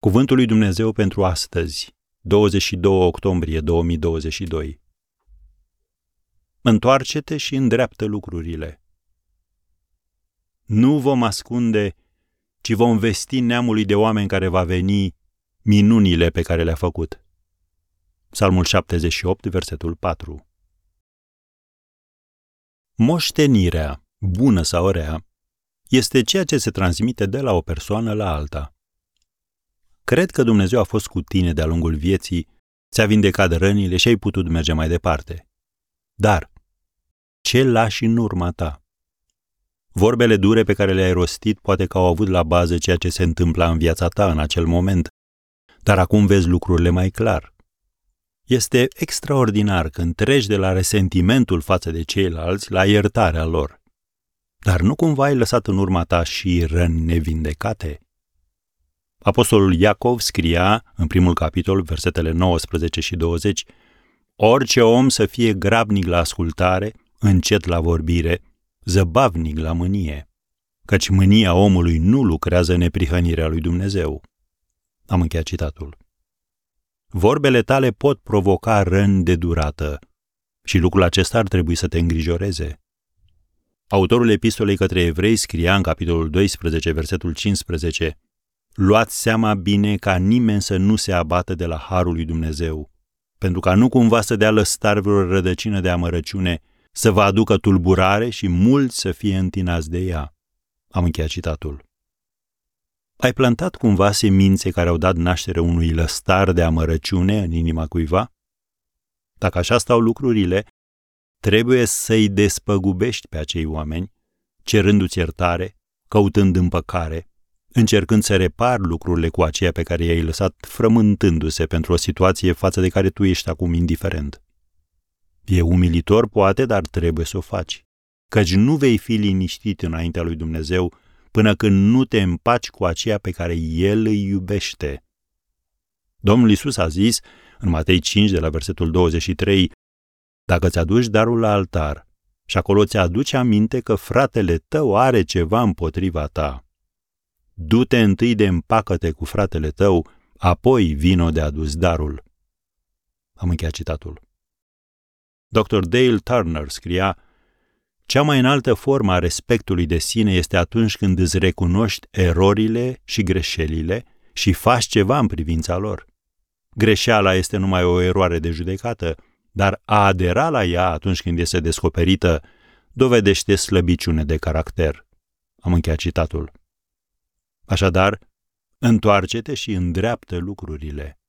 Cuvântul lui Dumnezeu pentru astăzi, 22 octombrie 2022. Întoarce-te și îndreaptă lucrurile. Nu vom ascunde, ci vom vesti neamului de oameni care va veni minunile pe care le-a făcut. Psalmul 78, versetul 4. Moștenirea, bună sau rea, este ceea ce se transmite de la o persoană la alta. Cred că Dumnezeu a fost cu tine de-a lungul vieții, ți-a vindecat rănile și ai putut merge mai departe. Dar, ce lași în urma ta? Vorbele dure pe care le-ai rostit poate că au avut la bază ceea ce se întâmpla în viața ta în acel moment, dar acum vezi lucrurile mai clar. Este extraordinar când treci de la resentimentul față de ceilalți la iertarea lor. Dar nu cumva ai lăsat în urma ta și răni nevindecate? Apostolul Iacov scria în primul capitol, versetele 19 și 20, Orice om să fie grabnic la ascultare, încet la vorbire, zăbavnic la mânie, căci mânia omului nu lucrează neprihănirea lui Dumnezeu. Am încheiat citatul. Vorbele tale pot provoca răni de durată și lucrul acesta ar trebui să te îngrijoreze. Autorul epistolei către evrei scria în capitolul 12, versetul 15, Luați seama bine ca nimeni să nu se abată de la harul lui Dumnezeu, pentru ca nu cumva să dea lăstar vreo rădăcină de amărăciune, să vă aducă tulburare și mulți să fie întinați de ea. Am încheiat citatul. Ai plantat cumva semințe care au dat naștere unui lăstar de amărăciune în inima cuiva? Dacă așa stau lucrurile, trebuie să-i despăgubești pe acei oameni, cerându-ți iertare, căutând împăcare, încercând să repar lucrurile cu aceea pe care i-ai lăsat frământându-se pentru o situație față de care tu ești acum indiferent. E umilitor, poate, dar trebuie să o faci, căci nu vei fi liniștit înaintea lui Dumnezeu până când nu te împaci cu aceea pe care El îi iubește. Domnul Isus a zis, în Matei 5, de la versetul 23, Dacă ți-aduci darul la altar și acolo ți-aduce aminte că fratele tău are ceva împotriva ta, du-te întâi de împacă-te cu fratele tău, apoi vino de adus darul. Am încheiat citatul. Dr. Dale Turner scria, Cea mai înaltă formă a respectului de sine este atunci când îți recunoști erorile și greșelile și faci ceva în privința lor. Greșeala este numai o eroare de judecată, dar a adera la ea atunci când este descoperită dovedește slăbiciune de caracter. Am încheiat citatul. Așadar, întoarce-te și îndreaptă lucrurile.